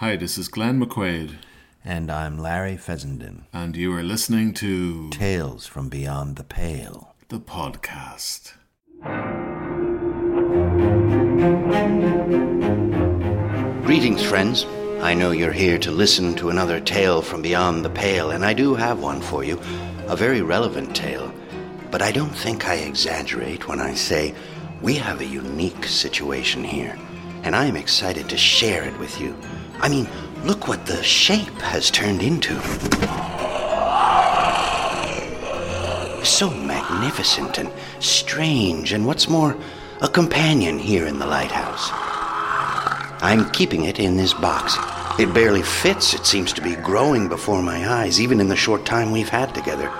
Hi, this is Glenn McQuaid, And I'm Larry Fessenden. and you are listening to Tales from Beyond the Pale. the podcast. Greetings, friends. I know you're here to listen to another tale from beyond the pale, and I do have one for you. A very relevant tale. But I don't think I exaggerate when I say we have a unique situation here, and I am excited to share it with you. I mean, look what the shape has turned into. So magnificent and strange, and what's more, a companion here in the lighthouse. I'm keeping it in this box. It barely fits. It seems to be growing before my eyes, even in the short time we've had together.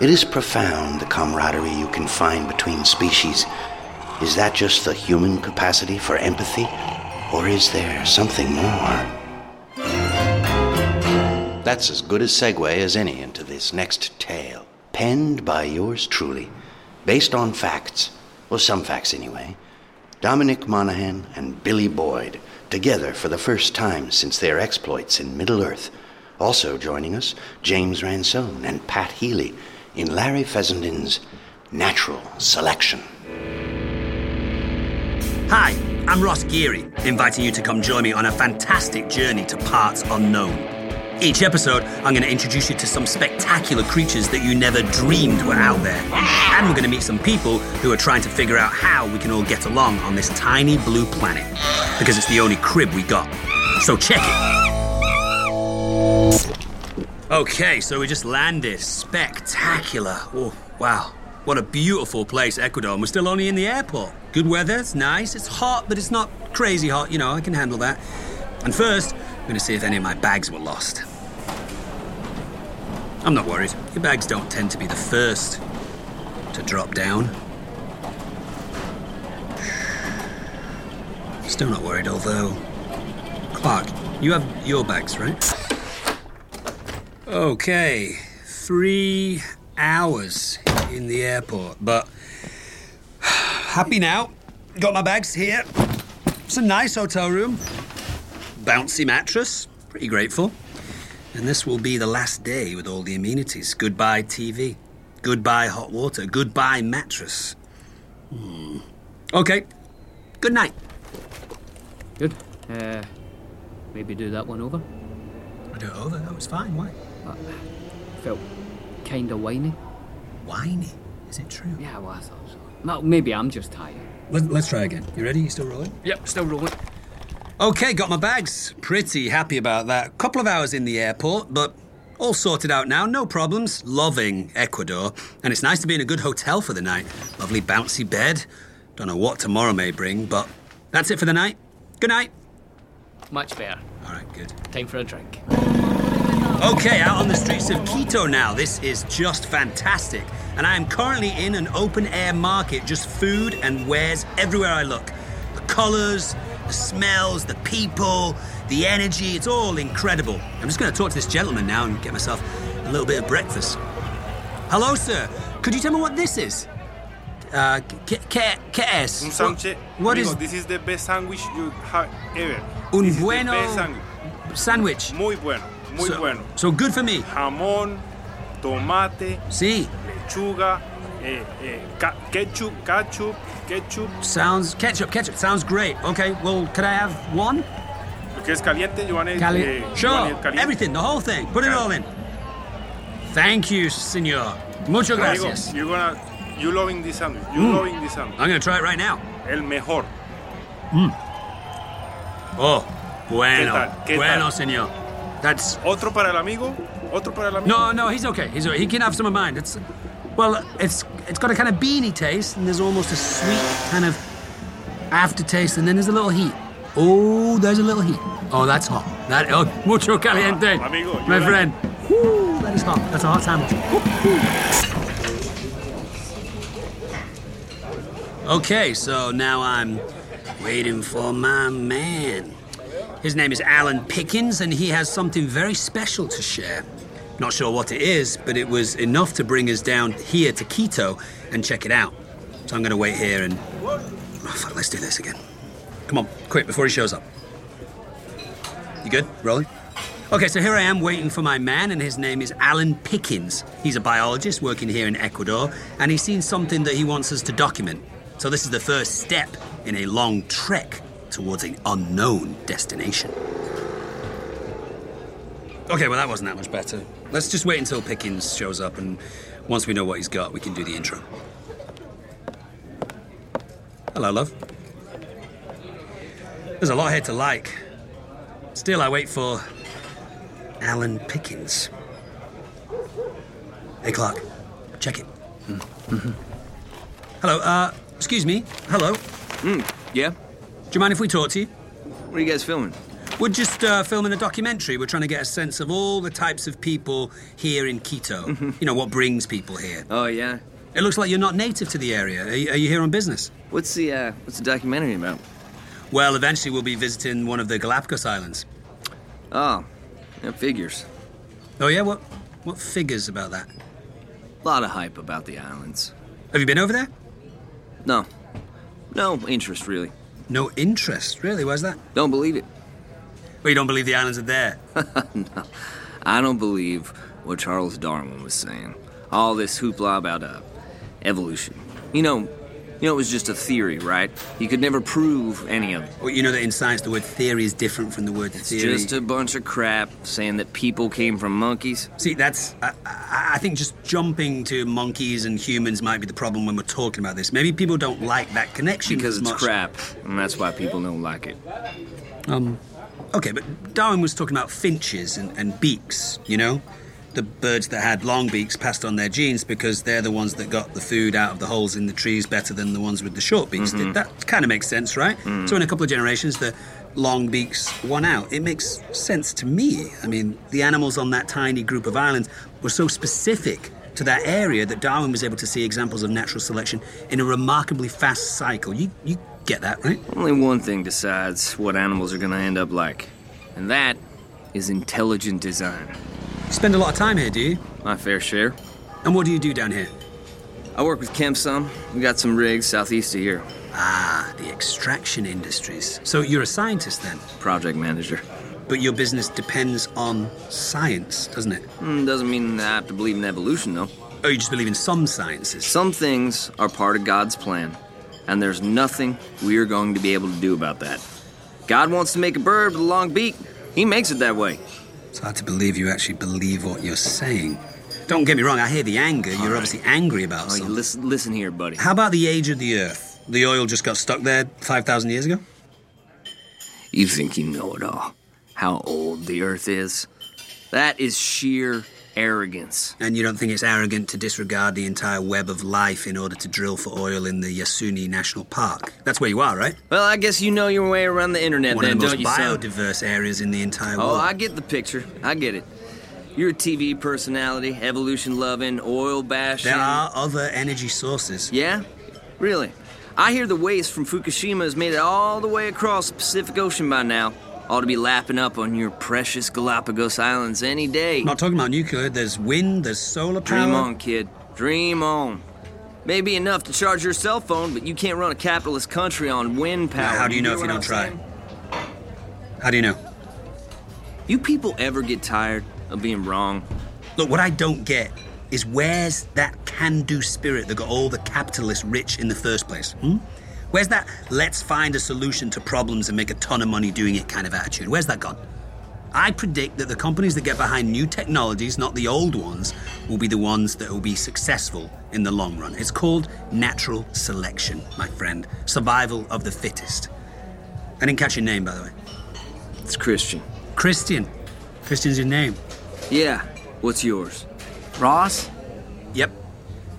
It is profound, the camaraderie you can find between species. Is that just the human capacity for empathy? Or is there something more? That's as good a segue as any into this next tale. Penned by yours truly, based on facts, or some facts anyway. Dominic Monaghan and Billy Boyd, together for the first time since their exploits in Middle Earth. Also joining us, James Ransone and Pat Healy in Larry Fessenden's Natural Selection. Hi, I'm Ross Geary, inviting you to come join me on a fantastic journey to parts unknown. Each episode, I'm going to introduce you to some spectacular creatures that you never dreamed were out there. And we're going to meet some people who are trying to figure out how we can all get along on this tiny blue planet. Because it's the only crib we got. So check it. Okay, so we just landed. Spectacular. Oh, wow. What a beautiful place, Ecuador. We're still only in the airport. Good weather, it's nice. It's hot, but it's not crazy hot. You know, I can handle that. And first, I'm going to see if any of my bags were lost. I'm not worried. Your bags don't tend to be the first to drop down. Still not worried, although. Clark, you have your bags, right? Okay, three hours in the airport, but happy now. Got my bags here. It's a nice hotel room. Bouncy mattress. Pretty grateful. And this will be the last day with all the amenities. Goodbye TV. Goodbye hot water. Goodbye mattress. Hmm. Okay. Good night. Good. Uh, maybe do that one over. I do it over. That was fine. Why? Felt kind of whiny. Whiny. Is it true? Yeah, well, I thought so. No, maybe I'm just tired. Let, let's try again. You ready? You still rolling? Yep, still rolling. Okay, got my bags. Pretty happy about that. Couple of hours in the airport, but all sorted out now, no problems. Loving Ecuador. And it's nice to be in a good hotel for the night. Lovely bouncy bed. Don't know what tomorrow may bring, but that's it for the night. Good night. Much better. All right, good. Time for a drink. Okay, out on the streets of Quito now. This is just fantastic. And I am currently in an open air market, just food and wares everywhere I look. The colours, the smells, the people, the energy, it's all incredible. I'm just going to talk to this gentleman now and get myself a little bit of breakfast. Hello, sir. Could you tell me what this is? Uh, ¿qué, es? Un sándwich. What amigo, is This is the best sandwich you have ever. un This bueno sandwich? Muy bueno, muy so, bueno. So good for me. Jamón, tomate, See, lechuga, eh, eh, ketchup, ketchup, ketchup. sounds ketchup, ketchup. Sounds great. Okay, well, could I have one? Lo que es caliente, yo van a Cali- eh, yo van a sure, caliente. everything, the whole thing. Put it all in. Thank you, senor. Muchas gracias. you gonna, you loving this sandwich. You Mm. loving this sandwich. I'm gonna try it right now. El mejor. Oh, bueno, ¿Qué tal? ¿Qué bueno, tal? senor. That's Otro para el amigo. Otro para el amigo. no, no. He's okay. He's he can have some of mine. It's well, it's it's got a kind of beany taste, and there's almost a sweet kind of aftertaste, and then there's a little heat. Oh, there's a little heat. Oh, that's hot. That oh, mucho caliente, Ah, amigo, my like- friend. Woo, that is hot. That's a hot sandwich. Okay, so now I'm waiting for my man. His name is Alan Pickens, and he has something very special to share. Not sure what it is, but it was enough to bring us down here to Quito and check it out. So I'm going to wait here and. Oh, fuck, let's do this again. Come on, quick, before he shows up. You good? Rolling? Okay, so here I am waiting for my man, and his name is Alan Pickens. He's a biologist working here in Ecuador, and he's seen something that he wants us to document. So this is the first step in a long trek towards an unknown destination. Okay, well, that wasn't that much better. Let's just wait until Pickens shows up, and once we know what he's got, we can do the intro. Hello, love. There's a lot here to like. Still, I wait for Alan Pickens. Hey, Clark, check it. Hello, uh, excuse me. Hello. Yeah? Do you mind if we talk to you? What are you guys filming? We're just uh, filming a documentary. We're trying to get a sense of all the types of people here in Quito. You know, what brings people here. Oh, yeah? It looks like you're not native to the area. Are you, are you here on business? What's the, uh, what's the documentary about? Well, eventually we'll be visiting one of the Galapagos Islands. Oh, yeah, figures. Oh, yeah? What, what figures about that? A lot of hype about the islands. Have you been over there? No. No interest, really. No interest, really. Why's that? Don't believe it. Well, you don't believe the islands are there. No. I don't believe what Charles Darwin was saying. All this hoopla about, uh, evolution. You know, you know, it was just a theory, right? You could never prove any of it. Well, you know that in science the word theory is different from the word It's theory. just a bunch of crap saying that people came from monkeys. See, that's. I, I, I think just jumping to monkeys and humans might be the problem when we're talking about this. Maybe people don't like that connection Because it's much. crap, and that's why people don't like it. Um, okay, but Darwin was talking about finches and, and beaks, you know? The birds that had long beaks passed on their genes because they're the ones that got the food out of the holes in the trees better than the ones with the short beaks did. Mm-hmm. That kind of makes sense, right? Mm. So, in a couple of generations, the long beaks won out. It makes sense to me. I mean, the animals on that tiny group of islands were so specific to that area that Darwin was able to see examples of natural selection in a remarkably fast cycle. You, you get that, right? Only one thing decides what animals are going to end up like, and that is intelligent design. You spend a lot of time here, do you? My fair share. And what do you do down here? I work with some. We got some rigs southeast of here. Ah, the extraction industries. So you're a scientist then? Project manager. But your business depends on science, doesn't it? Mm, doesn't mean I have to believe in evolution, though. Oh, you just believe in some sciences. Some things are part of God's plan, and there's nothing we're going to be able to do about that. God wants to make a bird with a long beak. He makes it that way. It's hard to believe you actually believe what you're saying. Don't get me wrong, I hear the anger. You're obviously angry about you something. listen, listen here, buddy. How about the age of the Earth? The oil just got stuck there 5,000 years ago? You think you know it all. How old the Earth is? That is sheer arrogance. And you don't think it's arrogant to disregard the entire web of life in order to drill for oil in the Yasuni National Park? That's where you are, right? Well, I guess you know your way around the internet One then, of the most don't son? biodiverse areas in the entire Oh, world. I get the picture. I get it. You're a TV personality, evolution loving, oil bashing. There are other energy sources. Yeah? Really? I hear the waste from Fukushima has made it all the way across the Pacific Ocean by now. Ought to be lapping up on your precious Galapagos Islands any day. I'm not talking about nuclear. There's wind, there's solar power. Dream on, kid. Dream on. Maybe enough to charge your cell phone, but you can't run a capitalist country on wind power. Now, how do you know if you don't I'm try? saying? How do you know? You people ever get tired of being wrong? Look, what I don't get is where's that can do spirit that got all the capitalists rich in the first place? Hmm? Where's that let's find a solution to problems and make a ton of money doing it kind of attitude? Where's that gone? I predict that the companies that get behind new technologies, not the old ones, will be the ones that will be successful in the long run. It's called natural selection, my friend. Survival of the fittest. I didn't catch your name, by the way. It's Christian. Christian. Christian's your name. Yeah. What's yours? Ross? Yep.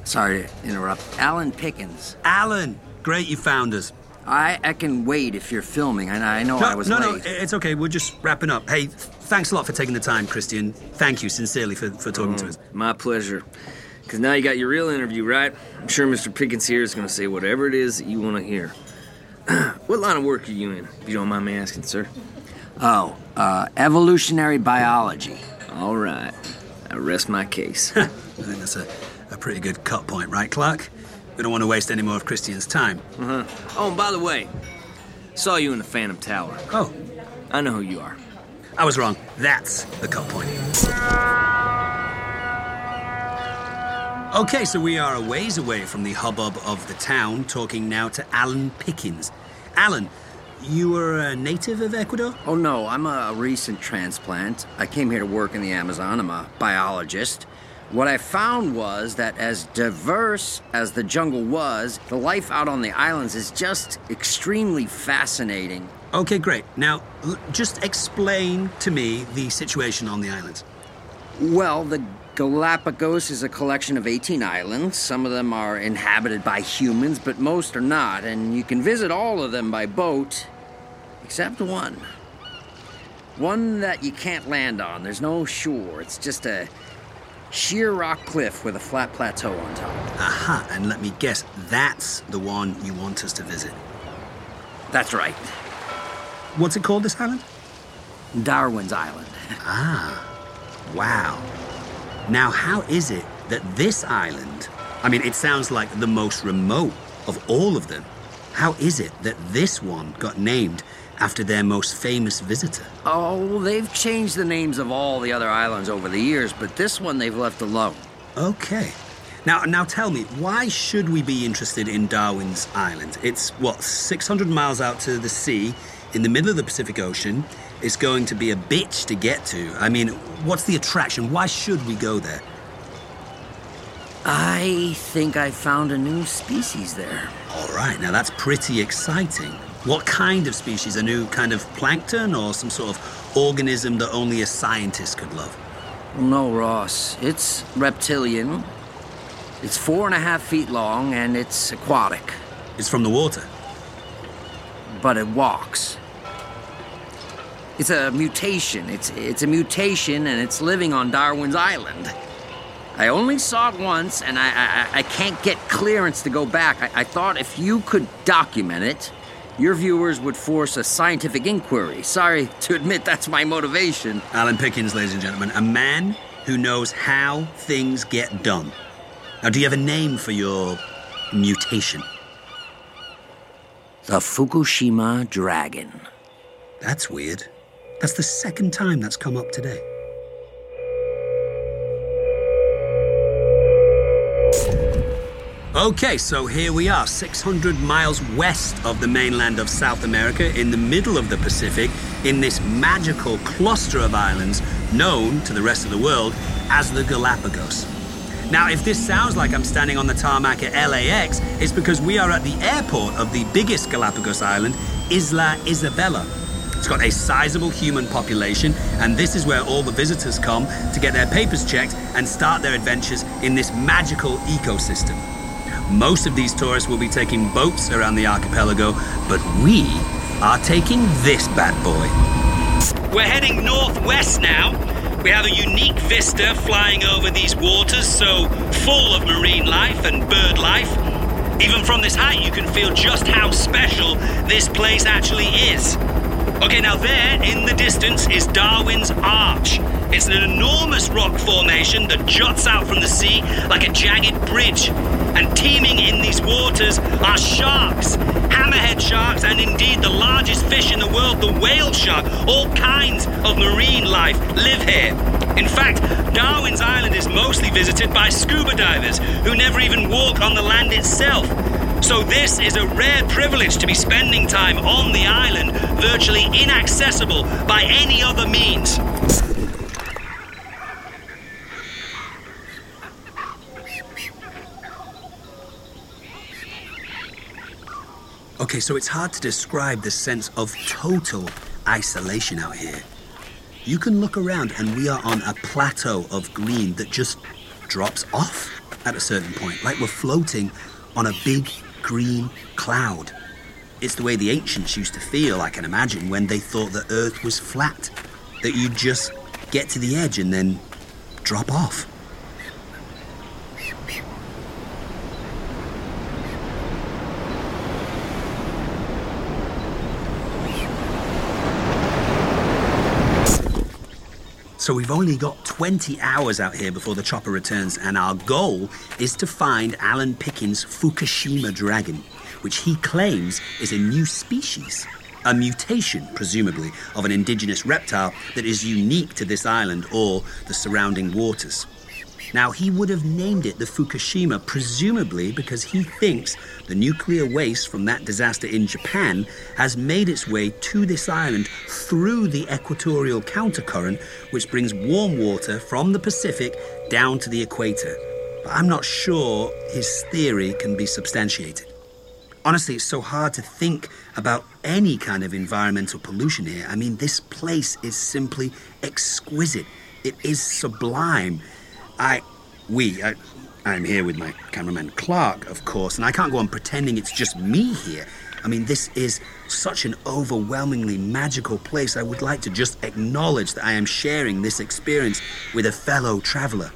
Sorry to interrupt. Alan Pickens. Alan. Great you found us. I, I can wait if you're filming. I, I know No, I was no, late. no, no, it's okay. We're just wrapping up. Hey, th- thanks a lot for taking the time, Christian. Thank you sincerely for, for talking to us. My pleasure. Because now you got your real interview, right? I'm sure Mr. Pickens here is going to say whatever it is that you want to hear. what line of work are you in, if you don't mind me asking, sir? Oh, uh, evolutionary biology. All right. I rest my case. I think that's a, a pretty good cut point, right, Clark? We don't want to waste any more of Christian's time. Mm-hmm. oh, and by the way, saw you in the Phantom Tower. Oh, I know who you are. I was wrong. That's the cut point. Okay, so we are a ways away from the hubbub of the town, talking now to Alan Pickens. Alan, you are a native of Ecuador? Oh, no, I'm a recent transplant. I came here to work in the Amazon. I'm a biologist. What I found was that as diverse as the jungle was, the life out on the islands is just extremely fascinating. Okay, great. Now, l- just explain to me the situation on the islands. Well, the Galapagos is a collection of 18 islands. Some of them are inhabited by humans, but most are not, and you can visit all of them by boat, except one. One that you can't land on. There's no shore. It's just a sheer rock cliff with a flat plateau on top. Aha, and let me guess, that's the one you want us to visit. That's right. What's it called, this island? Darwin's Island. Ah, wow. Now, how is it that this island, I mean, it sounds like the most remote of all of them, how is it that this one got named after their most famous visitor? Oh, they've changed the names of all the other islands over the years, but this one they've left alone. Okay. Now, now tell me, why should we be interested in Darwin's Island? It's, what, 600 miles out to the sea, in the middle of the Pacific Ocean. It's going to be a bitch to get to. I mean, what's the attraction? Why should we go there? I think I found a new species there. All right, now that's pretty exciting. What kind of species? A new kind of plankton or some sort of organism that only a scientist could love? No, Ross. It's reptilian. It's four and a half feet long and it's aquatic, It's from the water. but it walks. It's a mutation. It's it's a mutation and it's living on Darwin's Island. I only saw it once and I I, I can't get clearance to go back. I, I thought if you could document it, your viewers would force a scientific inquiry. Sorry to admit that's my motivation. Alan Pickens, ladies and gentlemen, a man who knows how things get done. Now, do you have a name for your mutation? The Fukushima Dragon. That's weird. That's the second time that's come up today. Okay, so here we are, 600 miles west of the mainland of South America, in the middle of the Pacific, in this magical cluster of islands known to the rest of the world as the Galapagos. Now, if this sounds like I'm standing on the tarmac at LAX, it's because we are at the airport of the biggest Galapagos island, Isla Isabela. It's got a sizable human population, and this is where all the visitors come to get their papers checked and start their adventures in this magical ecosystem. Most of these tourists will be taking boats around the archipelago, but we are taking this bad boy. We're heading northwest now. We have a unique vista flying over these waters, so full of marine life and bird life. Even from this height, you can feel just how special this place actually is. Okay, now there in the distance is Darwin's Arch. It's an enormous rock formation that juts out from the sea like a jagged bridge. And teeming in these waters are sharks, hammerhead sharks, and indeed the largest fish in the world, the whale shark. All kinds of marine life live here. In fact, Darwin's Island is mostly visited by scuba divers who never even walk on the land itself. So, this is a rare privilege to be spending time on the island, virtually inaccessible by any other means. Okay, so it's hard to describe the sense of total isolation out here. You can look around, and we are on a plateau of green that just drops off at a certain point, like we're floating on a big green cloud. It's the way the ancients used to feel, I can imagine, when they thought the earth was flat, that you'd just get to the edge and then drop off. So we've only got 20 hours out here before the chopper returns, and our goal is to find Alan Pickens' Fukushima dragon, which he claims is a new species. A mutation, presumably, of an indigenous reptile that is unique to this island or the surrounding waters. Now, he would have named it the Fukushima, presumably because he thinks the nuclear waste from that disaster in Japan has made its way to this island through the equatorial countercurrent, which brings warm water from the Pacific down to the equator. But I'm not sure his theory can be substantiated. Honestly, it's so hard to think about any kind of environmental pollution here. I mean, this place is simply exquisite. It is sublime. I, we, I, I'm here with my cameraman Clark, of course, and I can't go on pretending it's just me here. I mean, this is such an overwhelmingly magical place. I would like to just acknowledge that I am sharing this experience with a fellow traveler.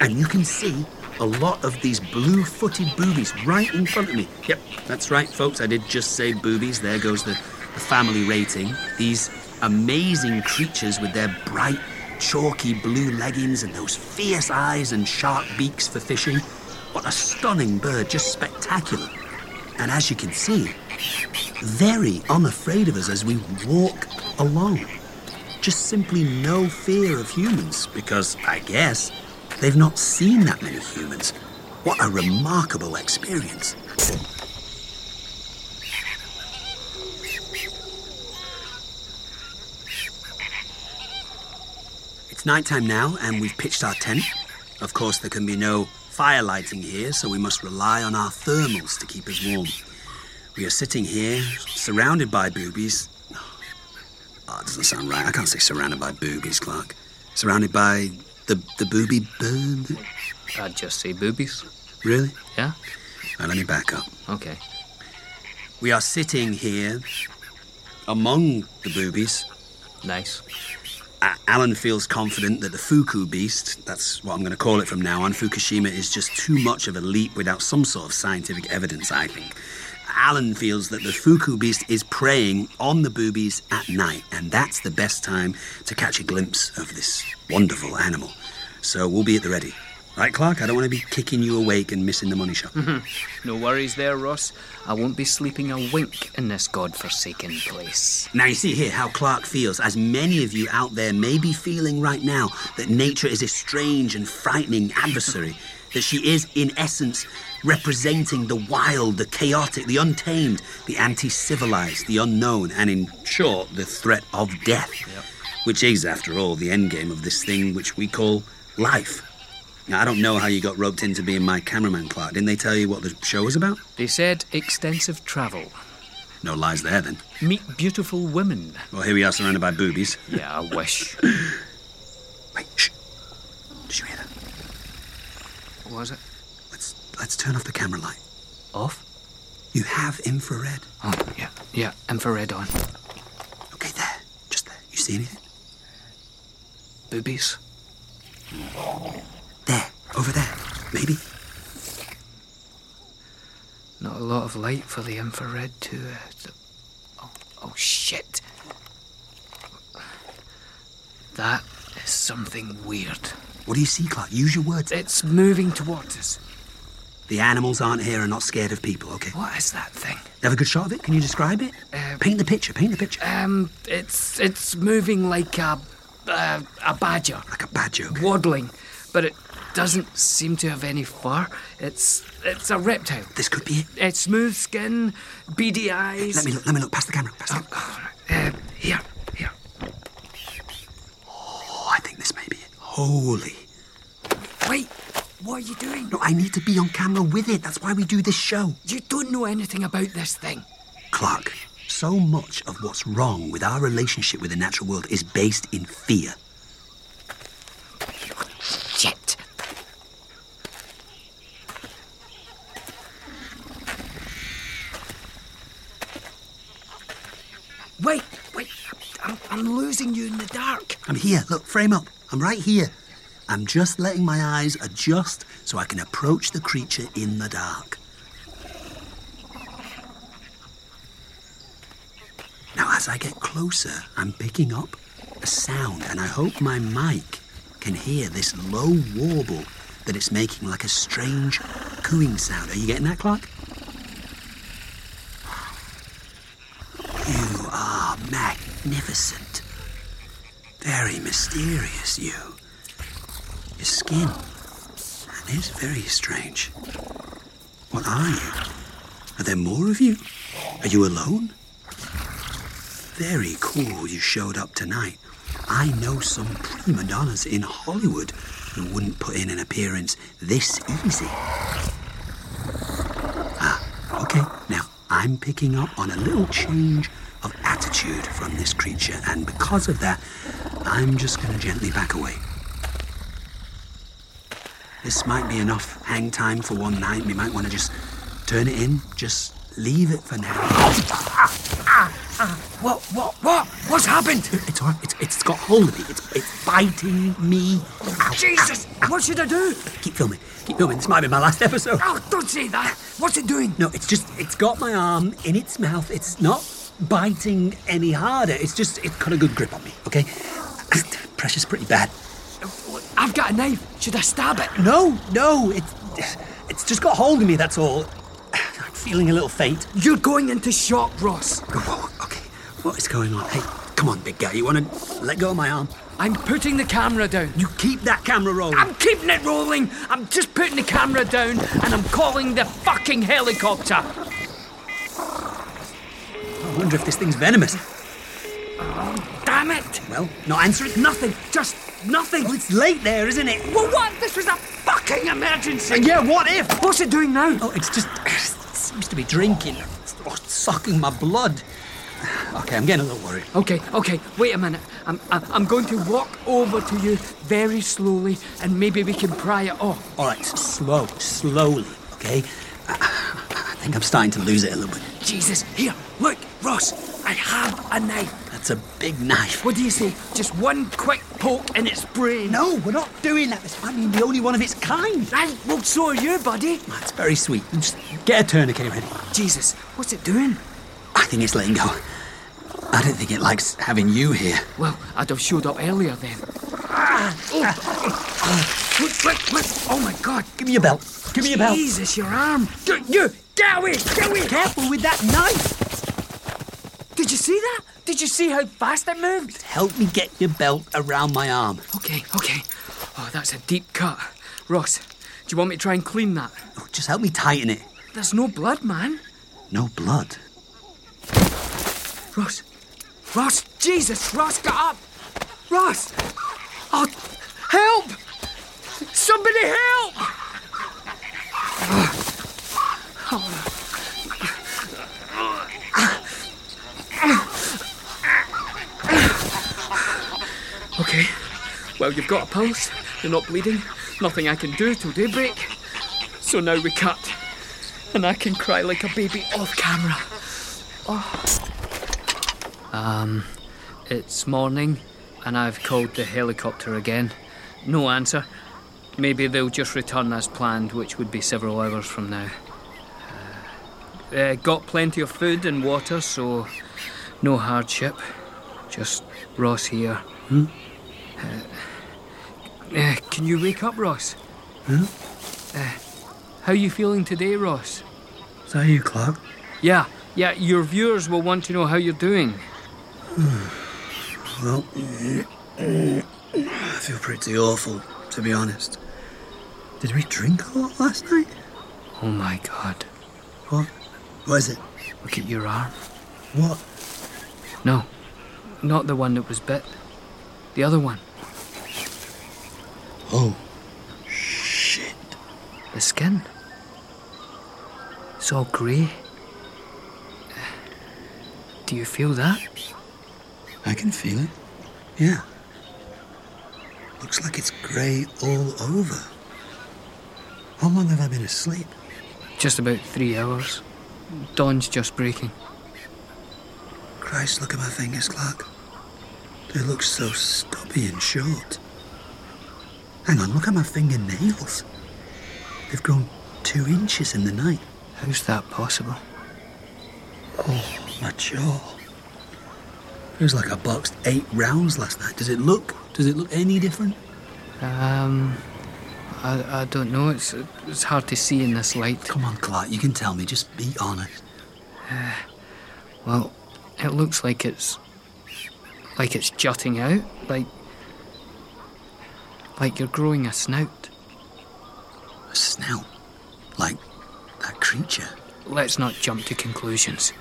And you can see a lot of these blue footed boobies right in front of me. Yep, that's right, folks. I did just say boobies. There goes the, the family rating. These amazing creatures with their bright, chalky blue leggings and those fierce eyes and sharp beaks for fishing. What a stunning bird, just spectacular. And as you can see, very unafraid of us as we walk along. Just simply no fear of humans, because I guess they've not seen that many humans. What a remarkable experience. It's nighttime now, and we've pitched our tent. Of course, there can be no fire lighting here, so we must rely on our thermals to keep us warm. We are sitting here, surrounded by boobies. Ah, oh, it doesn't sound right. I can't say surrounded by boobies, Clark. Surrounded by the the booby bird. I'd just say boobies. Really? Yeah? Now, let me back up. Okay. We are sitting here among the boobies. Nice. A- Alan feels confident that the Fuku beast, that's what I'm going to call it from now on, Fukushima is just too much of a leap without some sort of scientific evidence, I think. Alan feels that the Fuku beast is preying on the boobies at night, and that's the best time to catch a glimpse of this wonderful animal. So we'll be at the ready. Right, Clark? I don't want to be kicking you awake and missing the money shot. No worries there, Ross. I won't be sleeping a wink in this god-forsaken place. Now, you see here how Clark feels, as many of you out there may be feeling right now, that nature is a strange and frightening adversary. That she is, in essence, representing the wild, the chaotic, the untamed, the anti civilized, the unknown, and in short, the threat of death. Which is, after all, the endgame of this thing which we call life. Now, I don't know how you got roped into being my cameraman, Clark. Didn't they tell you what the show was about? They said extensive travel. No lies there, then. Meet beautiful women. Well, here we are surrounded by boobies. Yeah, I wish. Wait, shh. Did you hear that? What was it? Let's let's turn off the camera light. Off? You have infrared. Oh, yeah. Yeah, infrared on. Okay, there. Just there. You see anything? Boobies. There. Over there. Maybe. Not a lot of light for the infrared to. Uh, to- oh, oh, shit. That is something weird. What do you see, Clark? Use your words. It's moving towards us. The animals aren't here and not scared of people, okay? What is that thing? You have a good shot of it? Can you describe it? Uh, paint the picture. Paint the picture. Um, it's it's moving like a uh, a badger, like a badger. Okay? waddling, but it doesn't seem to have any fur. It's it's a reptile. This could be it. It's smooth skin, beady eyes. Let me look. Let me look. Pass the camera. Pass the Oh, uh, here, here. Oh, I think this may be it. Holy. Wait, what are you doing? No, I need to be on camera with it. That's why we do this show. You don't know anything about this thing. Clark, so much of what's wrong with our relationship with the natural world is based in fear. Shit. Wait, wait. I'm, I'm losing you in the dark. I'm here. Look, frame up. I'm right here. I'm just letting my eyes adjust so I can approach the creature in the dark. Now, as I get closer, I'm picking up a sound, and I hope my mic can hear this low warble that it's making like a strange cooing sound. Are you getting that, Clark? You are magnificent. Very mysterious, you. Your skin. That is very strange. What are you? Are there more of you? Are you alone? Very cool you showed up tonight. I know some prima donnas in Hollywood who wouldn't put in an appearance this easy. Ah, okay. Now, I'm picking up on a little change of attitude from this creature, and because of that, I'm just going to gently back away. This might be enough hang time for one night. We might want to just turn it in, just leave it for now. What, what, what? What's happened? It's all right. It's, it's got hold of me. It's, it's biting me. Ow, Jesus! ow, ow. What should I do? Keep filming. Keep filming. This might be my last episode. Oh, don't say that. What's it doing? No, it's just, it's got my arm in its mouth. It's not biting any harder. It's just, it's got a good grip on me, okay? Pressure's pretty bad. I've got a knife. Should I stab it? No, no, it's, it's just got a hold of me, that's all. I'm feeling a little faint. You're going into shock, Ross. Oh, okay, what is going on? Hey, come on, big guy. You want to let go of my arm? I'm putting the camera down. You keep that camera rolling. I'm keeping it rolling. I'm just putting the camera down and I'm calling the fucking helicopter. I wonder if this thing's venomous. Oh. Damn it! Well, not answering. Nothing. Just nothing. Well, it's late there, isn't it? Well, what? This was a fucking emergency. Uh, yeah, what if? What's it doing now? Oh, it's just it seems to be drinking. It's oh, it's sucking my blood. Okay, I'm getting a little worried. Okay, okay, wait a minute. I'm, I'm, I'm going to walk over to you very slowly and maybe we can pry it off. All right, slow, slowly, okay? I, I think I'm starting to lose it a little bit. Jesus, here, look, Ross, I have a knife. That's a big knife. What do you say? Just one quick poke in its brain. No, we're not doing that. This might be the only one of its kind. Right, well, so are you, buddy. That's very sweet. Just get a tourniquet ready. Jesus, what's it doing? I think it's letting go. I don't think it likes having you here. Well, I'd have showed up earlier then. Look, look, look. Oh my god. Give me your belt. Give me your belt. Jesus, your arm. You, you, get away, get away. Careful with that knife. Did you see that? Did you see how fast it moved? Help me get your belt around my arm. Okay, okay. Oh, that's a deep cut. Ross, do you want me to try and clean that? Oh, just help me tighten it. There's no blood, man. No blood. Ross. Ross, Jesus, Ross, get up. Ross. Oh, help! Somebody help! Okay. Well, you've got a pulse. You're not bleeding. Nothing I can do till daybreak. So now we cut. And I can cry like a baby off camera. Um, it's morning, and I've called the helicopter again. No answer. Maybe they'll just return as planned, which would be several hours from now. Uh, uh, got plenty of food and water, so no hardship. Just Ross here. Uh, uh, can you wake up, Ross? Uh, how you feeling today, Ross? Is that you, Clark? Yeah, yeah, your viewers will want to know how you're doing. Well, I feel pretty awful, to be honest. Did we drink a lot last night? Oh my god. What? What is it? Look at your arm. What? No, not the one that was bit. The other one. Oh, shit. The skin. It's all grey. Do you feel that? I can feel it. Yeah. Looks like it's grey all over. How long have I been asleep? Just about three hours. Dawn's just breaking. Christ, look at my fingers, Clark. They look so stubby and short. Hang on, look at my fingernails. They've grown two inches in the night. How's that possible? Oh, my jaw. Feels like I boxed eight rounds last night. Does it look? Does it look any different? Um, I, I don't know. It's it's hard to see in this light. Come on, Clark, you can tell me. Just be honest. Well, it looks like it's like it's jutting out, like like you're growing a snout. A snout. Like that creature. Let's not jump to conclusions.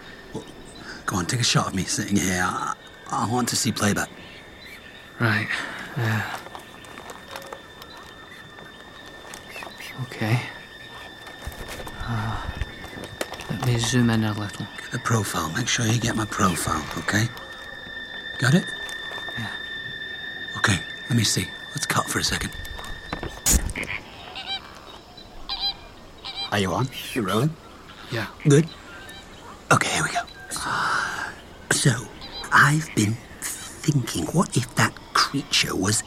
Go on, take a shot of me sitting here. I, I want to see playback. Right. Uh, okay. Uh, let me zoom in a little. Get the profile. Make sure you get my profile, okay? Got it? Yeah. Okay, let me see. Let's cut for a second. Are you on? You rolling? Yeah. Good. Okay, here we go. So, I've been thinking, what if that creature was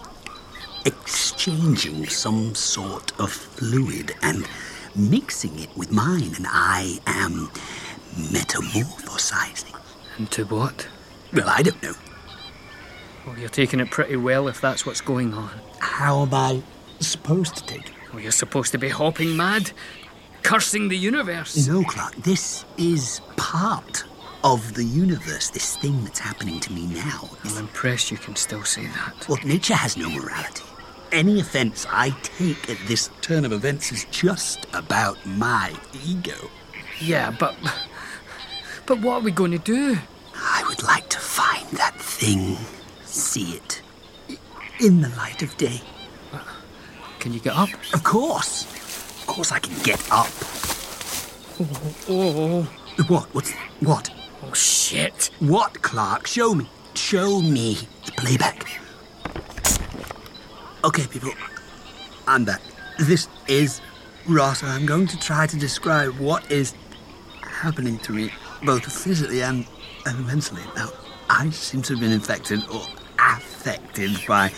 exchanging some sort of fluid and mixing it with mine, and I am metamorphosizing? Into what? Well, I don't know. Well, you're taking it pretty well if that's what's going on. How am I supposed to take it? Well, you're supposed to be hopping mad, cursing the universe. No, Clark, this is part of the universe. This thing that's happening to me now. I'm impressed you can still say that. Well, nature has no morality. Any offense I take at this turn of events is just about my ego. Yeah, but. But what are we going to do? I would like to find that thing, see it in the light of day. Can you get up? Of course. Of course I can get up. Oh, What? What's what? oh shit. What, Clark? Show me. Show me the playback. Okay, people. I'm back. This is Ross. and I'm going to try to describe what is happening to me, both physically and, and mentally. Now, I seem to have been infected or affected by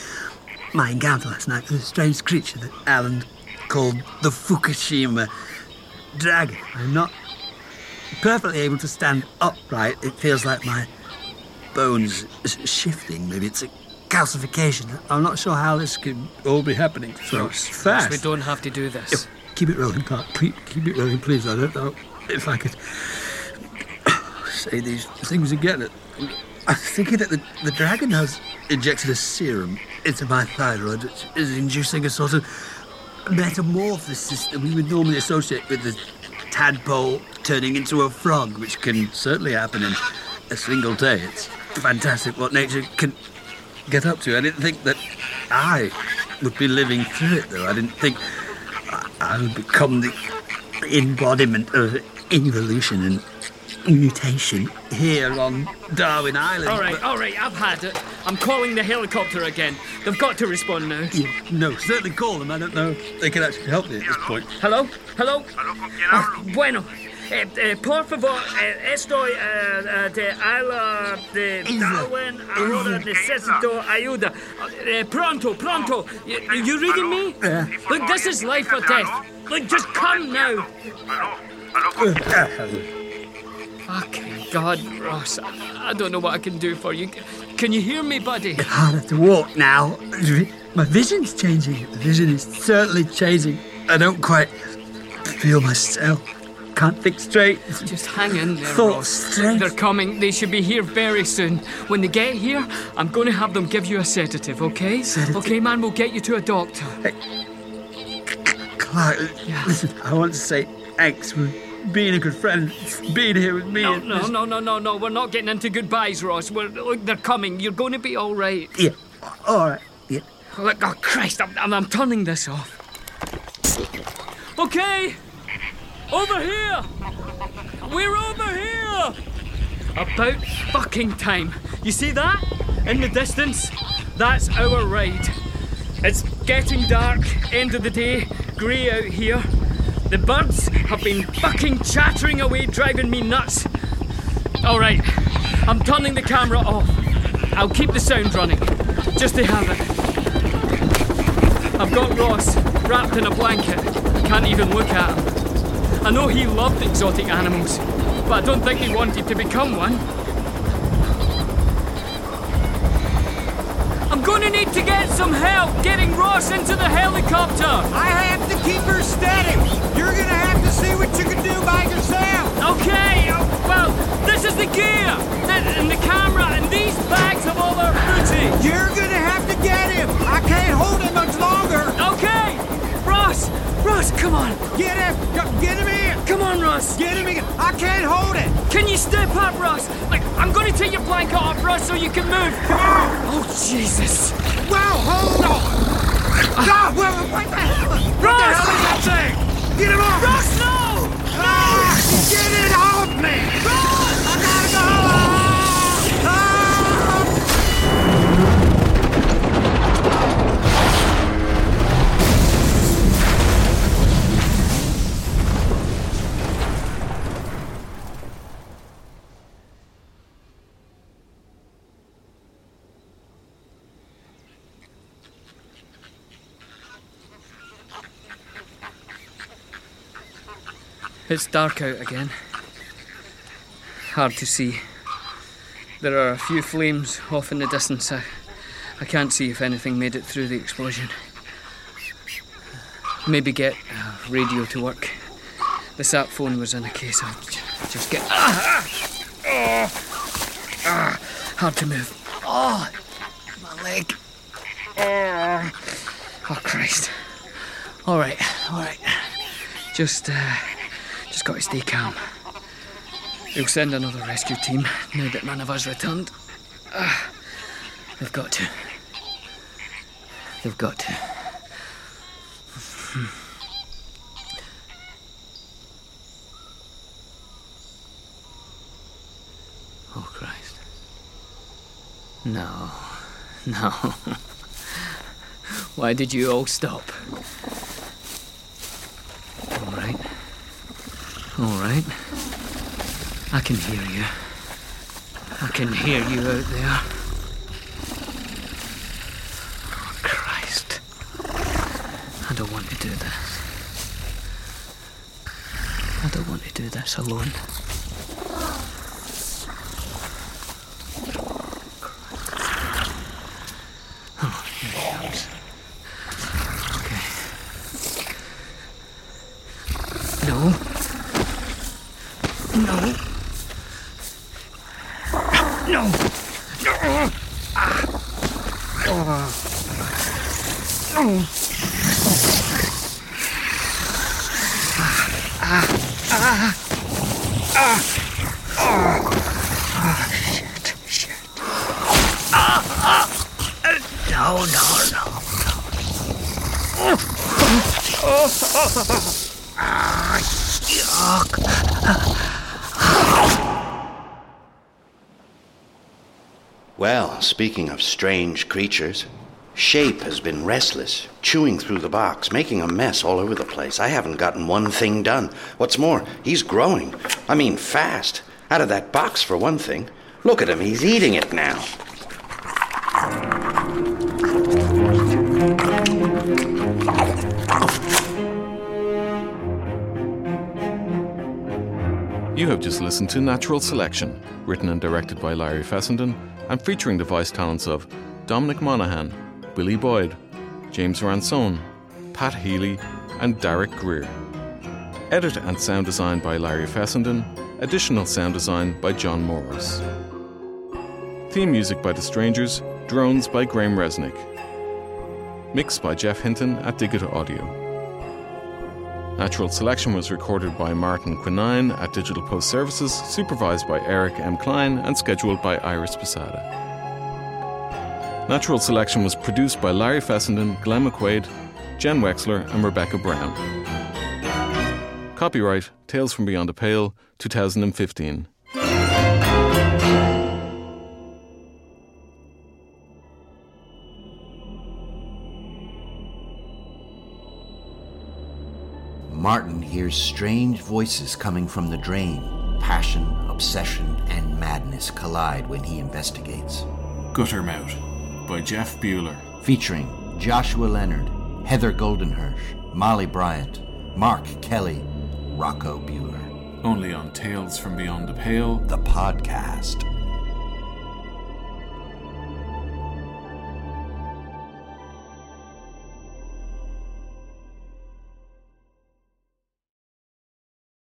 my encounter last night with a strange creature that Alan called the Fukushima dragon. I'm not perfectly able to stand upright. It feels like my bones is shifting. Maybe it's a calcification. I'm not sure how this could all be happening so fast. We don't have to do this. Keep it rolling, Clark. Please, keep it rolling, please. I don't know if I could say these things again. I'm thinking that the, the dragon has injected a serum into my thyroid, which is inducing a sort of metamorphosis that we would normally associate with the tadpole turning into a frog, which can certainly happen in a single day. It's fantastic what nature can get up to. I didn't think that I would be living through it, though. I didn't think I- I would become the embodiment of evolution and mutation here on Darwin Island. All right, But- all right, I've had it. I'm calling the helicopter again. They've got to respond now. Yeah, no, certainly call them. I don't know if they can actually help me at this point. Hello? Hello? Ah, bueno. Eh, eh, por favor, eh, estoy eh, eh, de isla de Darwin. Ahora necesito ayuda. Eh, pronto, pronto. You, you reading me? Yeah. Look, this is life or death. Look, just come now. Fucking God, Ross. I, I don't know what I can do for you. Can you hear me, buddy? I have to walk now. My vision's changing. The vision is certainly changing. I don't quite feel myself. Can't think straight. Just hang in there, Thought Ross. strength. They're coming. They should be here very soon. When they get here, I'm going to have them give you a sedative, okay? Sedative? Okay, man, we'll get you to a doctor. Clark, Yeah. listen, I want to say thanks for being a good friend, being here with me. No, no, no, no, no, no. We're not getting into goodbyes, Ross. We're, look, they're coming. You're going to be all right. Yeah, all right. Yeah. Oh, look, oh, Christ, I'm, I'm, I'm turning this off. Okay, over here. We're over here. About fucking time. You see that? In the distance? That's our ride. It's getting dark, end of the day, grey out here. The birds have been fucking chattering away, driving me nuts. Alright, I'm turning the camera off. I'll keep the sound running, just to have it. I've got Ross wrapped in a blanket. I Can't even look at him. I know he loved exotic animals, but I don't think he wanted to become one. I'm I'm gonna need to get some help getting Ross into the helicopter. I have to keep her steady. You're gonna have to see what you can do by yourself. Okay, uh, well, this is the gear, and the camera, and these bags have all our footage. You're gonna have to get him. I can't hold him much longer. Ross, Ross, come on, Get him. Get him in. come on, Ross. Get him in. I can't hold it. Can you step up, Ross? Like, I'm gonna take your blanket off, Ross, so you can move. Oh, Jesus. Whoa, hold on. God, well, what the hell? What the hell is that thing? Get him off. Ross, no! Ah, get it off me. I It's dark out again. Hard to see. There are a few flames off in the distance. I, I can't see if anything made it through the explosion. Maybe get a radio to work. The sat phone was in a case. I'll just get. Ah, ah, oh, ah, hard to move. Oh, my leg. Oh, oh Christ. All right, all right. Just, uh, just got to stay calm. We'll send another rescue team now that none of us returned. Ah, they've got to. They've got to. Oh, Christ. No. No. Why did you all stop? All right. All right. I can hear you. I can hear you out there. Oh, Christ. I don't want to do this. I don't want to do this alone. Oh, here he comes. Okay. No. No. No. No. Ah. Oh. Oh. Ah. Ah. Ah. Ah. Ah. Shit. Shit. Ah. Ah. Uh, No, no, no. Yuck. Well, speaking of strange creatures, Shape has been restless, chewing through the box, making a mess all over the place. I haven't gotten one thing done. What's more, he's growing. I mean, fast. Out of that box, for one thing. Look at him, he's eating it now. You have just listened to Natural Selection, written and directed by Larry Fessenden and featuring the voice talents of Dominic Monaghan, Billy Boyd, James Ransone, Pat Healy, and Derek Greer. Edit and sound design by Larry Fessenden, additional sound design by John Morris. Theme music by The Strangers, drones by Graham Resnick. Mixed by Jeff Hinton at Digita Audio. Natural Selection was recorded by Martin Quinine at Digital Post Services, supervised by Eric M. Klein, and scheduled by Iris Posada. Natural Selection was produced by Larry Fessenden, Glenn McQuaid, Jen Wexler, and Rebecca Brown. Copyright Tales from Beyond the Pale, 2015. Martin hears strange voices coming from the drain. Passion, obsession, and madness collide when he investigates. Guttermouth by Jeff Buhler. Featuring Joshua Leonard, Heather Goldenhersh, Molly Bryant, Mark Kelly, Rocco Buhler. Only on Tales from Beyond the Pale. The podcast.